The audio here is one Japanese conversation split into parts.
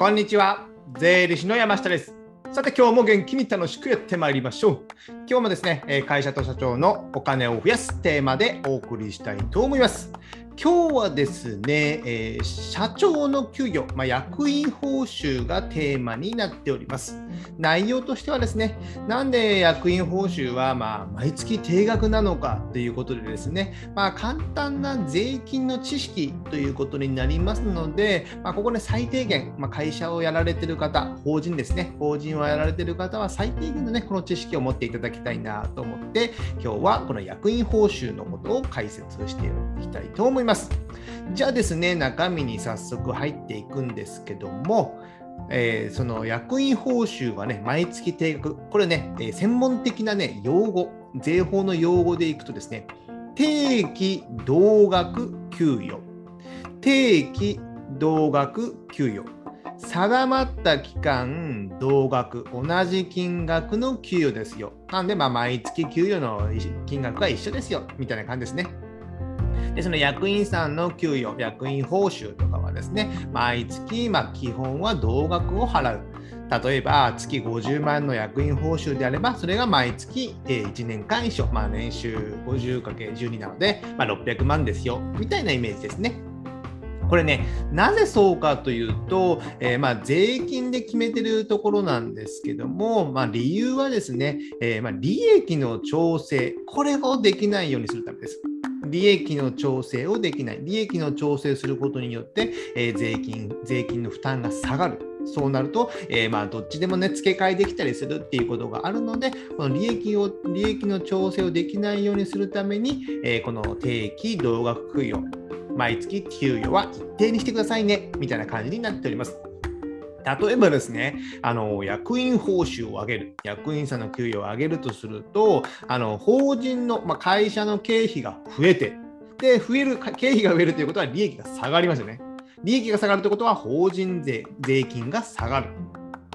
こんにちは。税理士の山下です。さて、今日も元気に楽しくやってまいりましょう。今日もですね、え会社と社長のお金を増やすテーマでお送りしたいと思います。今日はですね、えー社長の給与、まあ、役員報酬がテーマになっております。内容としてはですね、なんで役員報酬はま毎月定額なのかということでですね、まあ、簡単な税金の知識ということになりますので、まあ、ここね、最低限、まあ、会社をやられている方、法人ですね、法人をやられている方は最低限のね、この知識を持っていただきたいなと思って、今日はこの役員報酬のことを解説していきたいと思います。じゃあですね、中身に早速入っていくんですけども、えーその役員報酬はね、毎月定額、これね、えー専門的なね、用語、税法の用語でいくとですね、定期同額給与、定期同額給与、定まった期間、同額、同じ金額の給与。ですよ。なんで、ま、毎月給与。の金額が一緒ですよ、みたいな感じですね。で、その役員さんの給与、役員報酬とかはですね、毎月、まあ、基本は同額を払う。例えば、月50万の役員報酬であれば、それが毎月、1年間一緒。まあ、年収 50×12 なので、まあ、600万ですよ。みたいなイメージですね。これね、なぜそうかというと、えーま、税金で決めてるところなんですけども、まあ、理由はですね、えーま、利益の調整、これをできないようにするためです。利益の調整をできない。利益の調整することによって、えー税金、税金の負担が下がる。そうなると、えーまあ、どっちでもね、付け替えできたりするっていうことがあるので、この利益を、利益の調整をできないようにするために、えーこの定期同額給与、毎月給与は一定にしてくださいね、みたいな感じになっております。例えばですね、あの役員報酬を上げる、役員さんの給与を上げるとすると、あの法人の、まあ、会社の経費が増えて、で、増える、経費が増えるということは利益が下がりますよね。利益が下がるということは法人税、税金が下がる。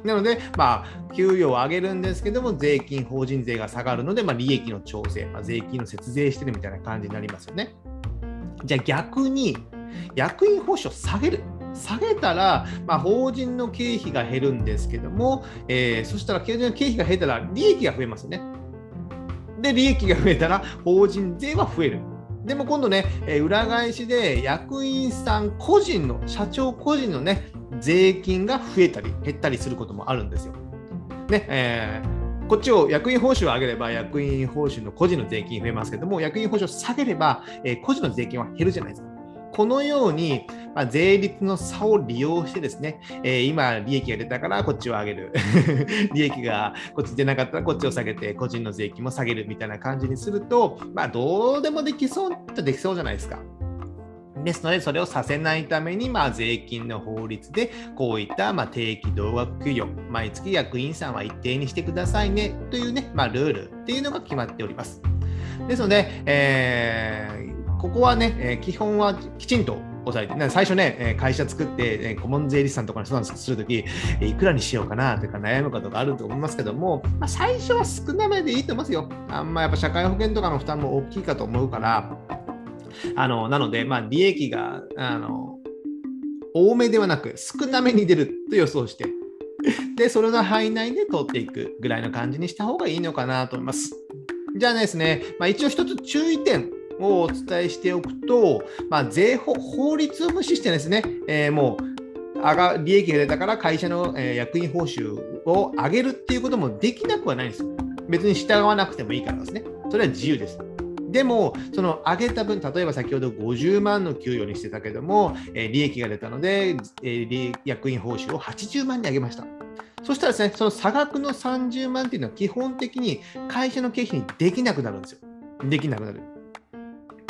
なので、まあ、給与を上げるんですけども、税金、法人税が下がるので、まあ、利益の調整、まあ、税金の節税してるみたいな感じになりますよね。じゃあ逆に、役員報酬を下げる。下げたら、まあ、法人の経費が減るんですけども、えーそしたら経費が減ったら利益が増えますよね。で、利益が増えたら法人税は増える。でも今度ね、えー裏返しで役員さん個人の、社長個人のね、税金が増えたり減ったりすることもあるんですよ。ね、えーこっちを役員報酬を上げれば役員報酬の個人の税金増えますけども、役員報酬を下げれば、えー個人の税金は減るじゃないですか。このように、まあ、税率の差を利用してですね、えー今利益が出たからこっちを上げる。利益がこっち出なかったらこっちを下げて、個人の税金も下げるみたいな感じにすると、まあ、どうでもできそうっちゃできそうじゃないですか。ですので、それをさせないために、まあ、税金の法律で、こういった、まあ、定期同額給与、毎月役員さんは一定にしてくださいねというね、まあ、ルールっていうのが決まっております。ですので、えーここはね、えー基本はきちんと押さえて、最初ね、会社作って、え顧問税理士さんとかに相談するとき、いくらにしようかなとか悩むことがあると思いますけども、まあ、最初は少なめでいいと思いますよ。あんまやっぱ社会保険とかの負担も大きいかと思うから、あのなので、まあ、利益があの多めではなく少なめに出ると予想して、で、それの範囲内で通っていくぐらいの感じにした方がいいのかなと思います。じゃあですね、まあ、一応一つ注意点をお伝えしておくと、まあ、税法、法律を無視してですね、えーもう、上が利益が出たから会社の、役員報酬を上げるっていうこともできなくはないんですよ。別に従わなくてもいいからですね。それは自由です。でも、その上げた分、例えば先ほど50万の給与にしてたけども、え利益が出たので、え役員報酬を80万に上げました。そしたらですね、その差額の30万っていうのは基本的に会社の経費にできなくなるんですよ。できなくなる。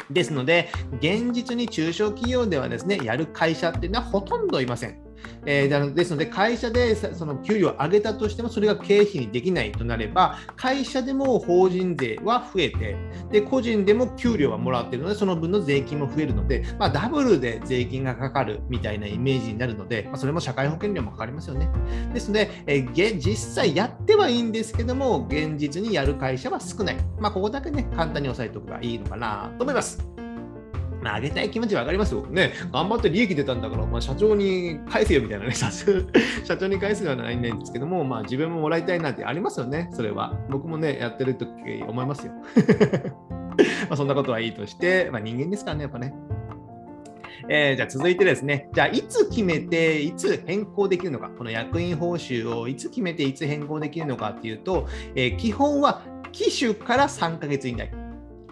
ですので、現実に中小企業ではですね、やる会社っていうのはほとんどいません。えーですので、会社でその給与を上げたとしても、それが経費にできないとなれば、会社でも法人税は増えて、で個人でも給料はもらっているので、その分の税金も増えるので、まあ、ダブルで税金がかかるみたいなイメージになるので、まあ、それも社会保険料もかかりますよね。ですので、えーげ実際やってはいいんですけども、現実にやる会社は少ない。まあ、ここだけね、簡単に押さえておけばいいのかなと思います。まあ、上げたい気持ちは分かりますよ。ね、頑張って利益出たんだから、まあ、社長に返せよみたいなね、社長に返すのはないんですけども、まあ、自分ももらいたいなってありますよね、それは。僕もね、やってる時思いますよ。まそんなことはいいとして、まあ、人間ですからね、やっぱね。えー、じゃあ続いてですね、じゃあいつ決めて、いつ変更できるのか、この役員報酬をいつ決めて、いつ変更できるのかっていうと、えー、基本は機種から3ヶ月以内。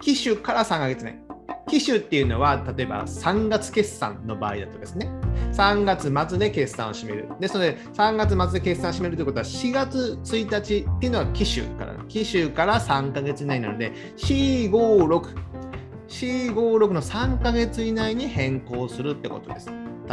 機種から3ヶ月以内。機種っていうのは、例えば3月決算の場合だとですね、3月末で決算を締める。ですので、3月末で決算を締めるということは、4月1日っていうのは機種から、機種から3ヶ月以内なので、4、5、6、4、5、6の3ヶ月以内に変更するってことです。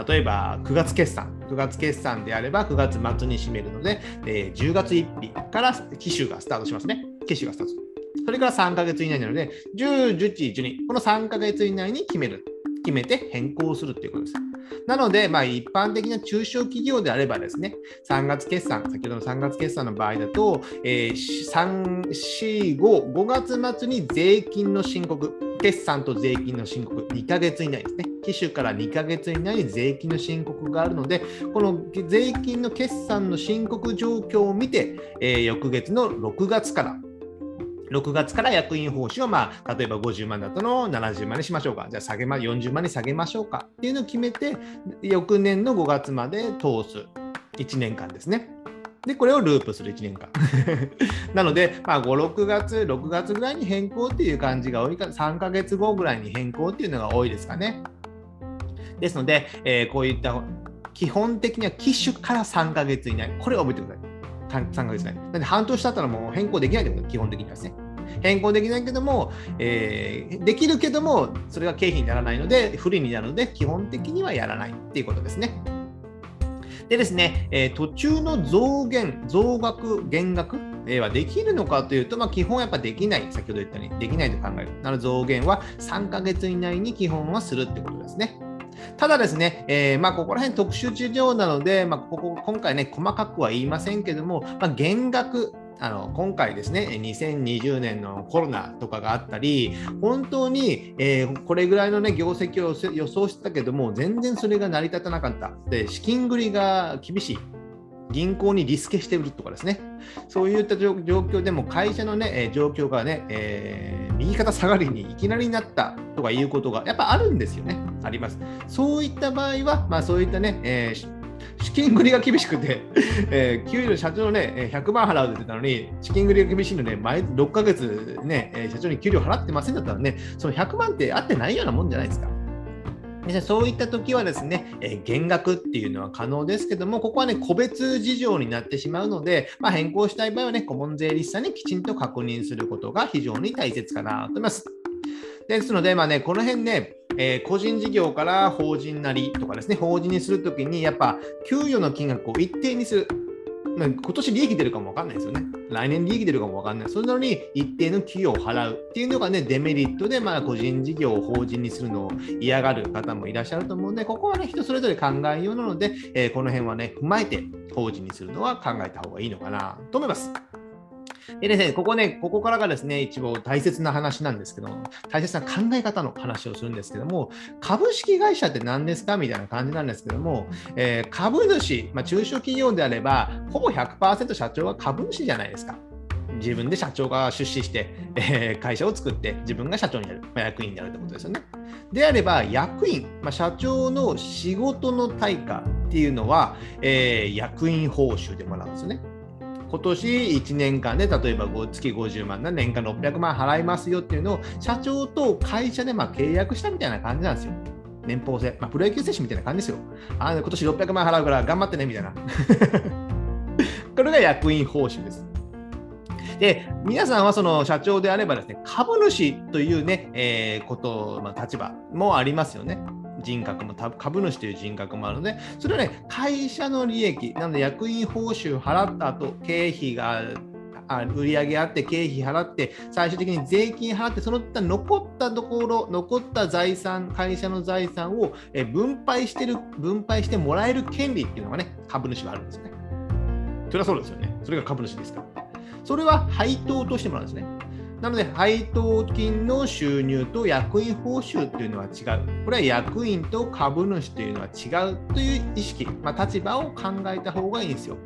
例えば9月決算、9月決算であれば9月末に締めるので、えー、10月1日から機種がスタートしますね。機種がスタート。それから3ヶ月以内なので、10、11、12、この3ヶ月以内に決める。決めて変更するということです。なので、まあ、一般的な中小企業であればですね、3月決算、先ほどの3月決算の場合だと、えー、3、4、5、5月末に税金の申告、決算と税金の申告、2ヶ月以内ですね。機種から2ヶ月以内に税金の申告があるので、この税金の決算の申告状況を見て、えー、翌月の6月から6月から役員報酬を、まあ、例えば50万だったの70万にしましょうか。じゃあ下げま、40万に下げましょうかっていうのを決めて、翌年の5月まで通す。1年間ですね。で、これをループする1年間。なので、まあ、5、6月、6月ぐらいに変更っていう感じが多いか、3ヶ月後ぐらいに変更っていうのが多いですかね。ですので、えー、こういった基本的には機種から3ヶ月以内、これを覚えてください。3ヶ月以内。なんで半年経ったらもう変更できないということ基本的にはですね。変更できないけども、えー、できるけども、それが経費にならないので、不利になるので、基本的にはやらないっていうことですね。でですね、えー、途中の増減、増額、減額、えー、はできるのかというと、まあ、基本やっぱできない、先ほど言ったように、できないと考える。なので増減は3ヶ月以内に基本はするってことですね。ただですね、えー、まあ、ここら辺特殊事情なので、まあ、ここ今回ね、細かくは言いませんけども、まあ、減額、あの今回ですね、2020年のコロナとかがあったり、本当に、えー、これぐらいの、ね、業績を予想してたけども、全然それが成り立たなかった。で、資金繰りが厳しい。銀行にリスケして売るとかですね、そういった状況でも会社の、ね、状況がね、えー、右肩下がりにいきなりになったとかいうことがやっぱあるんですよね、あります。そういった場合は、まあ、そういったね、えー資金繰りが厳しくて、えー、給料社長のね、100万払うって言ったのに、資金繰りが厳しいので、毎6ヶ月ね、社長に給料払ってませんだったらね、その100万って合ってないようなもんじゃないですか。そういった時はですね、えー、減額っていうのは可能ですけども、ここはね、個別事情になってしまうので、まあ、変更したい場合はね、顧問税理士さんにきちんと確認することが非常に大切かなと思います。ですので、まあね、この辺ね、えー、個人事業から法人なりとかですね、法人にするときに、やっぱ給与の金額を一定にするま。今年利益出るかもわかんないですよね。来年利益出るかもわかんない。それなのに一定の給与を払うっていうのがね、デメリットで、まあ、個人事業を法人にするのを嫌がる方もいらっしゃると思うので、ここはね、人それぞれ考えようなので、えー、この辺はね、踏まえて法人にするのは考えた方がいいのかなと思います。でですね、ここね、ここからがですね、一応大切な話なんですけど大切な考え方の話をするんですけども、株式会社って何ですかみたいな感じなんですけども、えー、株主、まあ、中小企業であれば、ほぼ100%社長は株主じゃないですか。自分で社長が出資して、えー、会社を作って自分が社長になる、まあ、役員になるってことですよね。であれば役員、まあ、社長の仕事の対価っていうのは、えー、役員報酬でもらうんですよね。今年1年間で例えば月50万な年間600万払いますよっていうのを社長と会社でま契約したみたいな感じなんですよ。年俸制、まあ、プロ野球選手みたいな感じですよ。あ今年600万払うから頑張ってねみたいな。これが役員報酬です。で、皆さんはその社長であればですね、株主というね、えー、こと、まあ、立場もありますよね。人格も株主という人格もあるので、それはね、会社の利益、なので役員報酬払った後、経費があ売り上げあって経費払って最終的に税金払ってその残ったところ残った財産会社の財産を分配してる分配してもらえる権利っていうのがね株主はあるんですね。それはそうですよね。それが株主ですから。それは配当としてもらうんですね。なので、配当金の収入と役員報酬というのは違う。これは役員と株主というのは違うという意識、まあ、立場を考えた方がいいんですよ。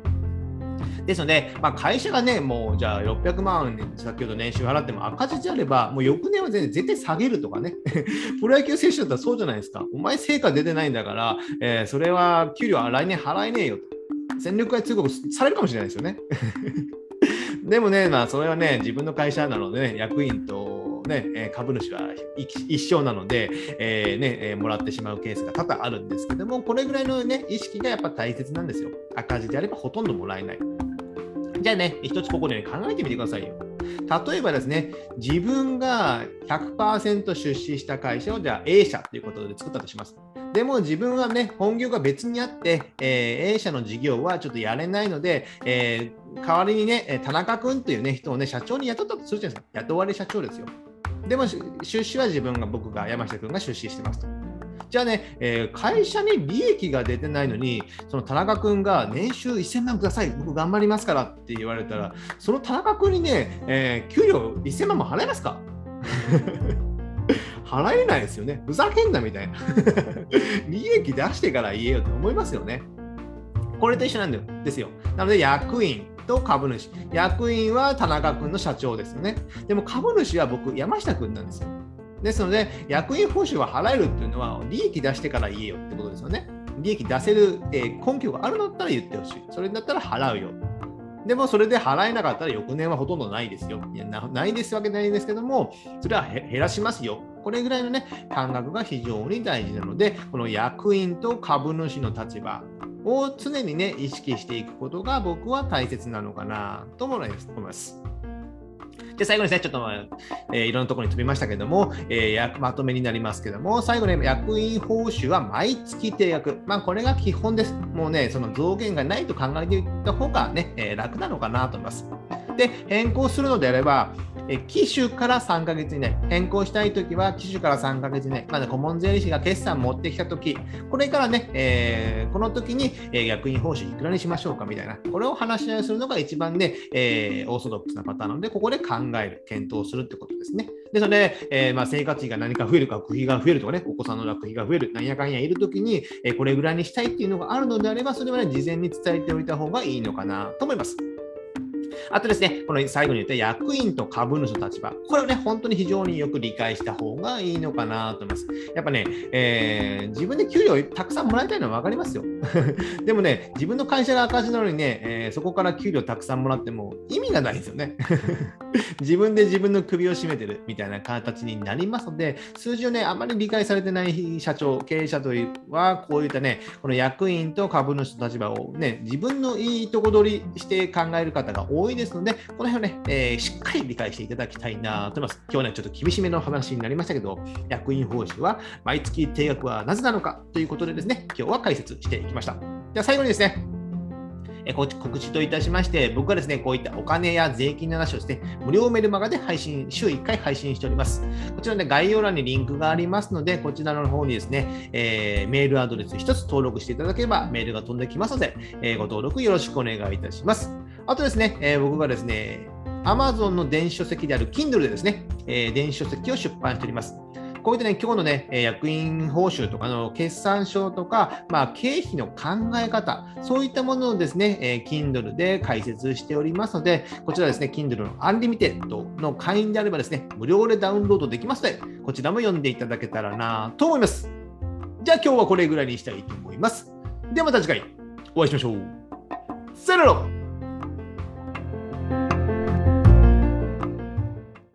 ですので、まあ、会社がね、もうじゃあ600万先ほど年収払っても赤字であれば、もう翌年は全然絶対下げるとかね、プロ野球選手だったらそうじゃないですか。お前成果出てないんだから、えー、それは給料は来年払えねえよと。戦力外通告されるかもしれないですよね。でもね、まあ、それはね、自分の会社なので、ね、役員と、ね、株主は一緒なので、えー、ねえもらってしまうケースが多々あるんですけども、これぐらいの、ね、意識がやっぱ大切なんですよ。赤字であればほとんどもらえない。じゃあね、一つここで、ね、考えてみてくださいよ。例えばですね、自分が100%出資した会社をじゃあ A 社ということで作ったとします。でも自分はね、本業が別にあって、えー、A 社の事業はちょっとやれないので、えー、代わりにね、田中君という、ね、人をね、社長に雇ったとするじゃないですか。雇われ社長ですよ。でも出資は自分が、僕が、山下君が出資してますと。じゃあね、えー、会社に利益が出てないのに、その田中君が年収1000万ください、僕頑張りますからって言われたら、その田中君にね、えー、給料1000万も払えますか？払えないですよね。ふざけんなみたいな。利益出してから言えよって思いますよね。これと一緒なんですよ。なので、役員と株主。役員は田中君の社長ですよね。でも株主は僕、山下君なんですよ。ですので、役員報酬は払えるっていうのは、利益出してから言えよってことですよね。利益出せる、えー、根拠があるんだったら言ってほしい。それだったら払うよ。でもそれで払えなかったら翌年はほとんどないですよ。いやないですわけないんですけども、それは減らしますよ。これぐらいのね、感覚が非常に大事なので、この役員と株主の立場を常にね、意識していくことが僕は大切なのかなと思います。で、最後にですね、ちょっと、えー、いろんなところに飛びましたけども、えー、まとめになりますけども、最後ね、役員報酬は毎月定額。まあ、これが基本です。もうね、その増減がないと考えていった方がね、えー、楽なのかなと思います。で、変更するのであれば、機種から3ヶ月以内、変更したいときは機種から3ヶ月以内、まだ顧問税理士が決算持ってきたとき、これからね、えー、この時に、役員報酬いくらにしましょうかみたいな、これを話し合いするのが一番ね、えー、オーソドックスなパターンなので、ここで考える、検討するってことですね。ですので、えー、まあ、生活費が何か増えるか、学費が増えるとかね、お子さんの学費が増える、なんやかんやいるときに、えこれぐらいにしたいっていうのがあるのであれば、それはね、事前に伝えておいた方がいいのかなと思います。あとですね、この最後に言った役員と株主の立場、これをね、本当に非常によく理解した方がいいのかなと思います。やっぱね、えー、自分で給料たくさんもらいたいのは分かりますよ。でもね、自分の会社が赤字なのにね、えー、そこから給料たくさんもらっても意味がないですよね。自分で自分の首を絞めてるみたいな形になりますので、数字をね、あまり理解されてない社長、経営者というは、こういったね、この役員と株主の立場をね、自分のいいとこ取りして考える方が多いですので、この辺をね、えー、しっかり理解していただきたいなと思います。今日はね、ちょっと厳しめの話になりましたけど、役員報酬は毎月定額はなぜなのかということでですね、今日は解説していきました。では最後にですね、え告知といたしまして、僕はですね、こういったお金や税金の話をですね、無料メルマガで配信、週1回配信しております。こちらね、概要欄にリンクがありますので、こちらの方にですね、えー、メールアドレス1つ登録していただければメールが飛んできますので、えー、ご登録よろしくお願いいたします。あとですね、えー、僕がですね、Amazon の電子書籍である Kindle でですね、えー、電子書籍を出版しております。こういったね、今日のね、役員報酬とかの決算書とか、まあ、経費の考え方、そういったものをですね、えー、Kindle で解説しておりますので、こちらですね、Kindle の Unlimited の会員であればですね、無料でダウンロードできますので、こちらも読んでいただけたらなと思います。じゃあ今日はこれぐらいにしたいと思います。ではまた次回お会いしましょう。さよなら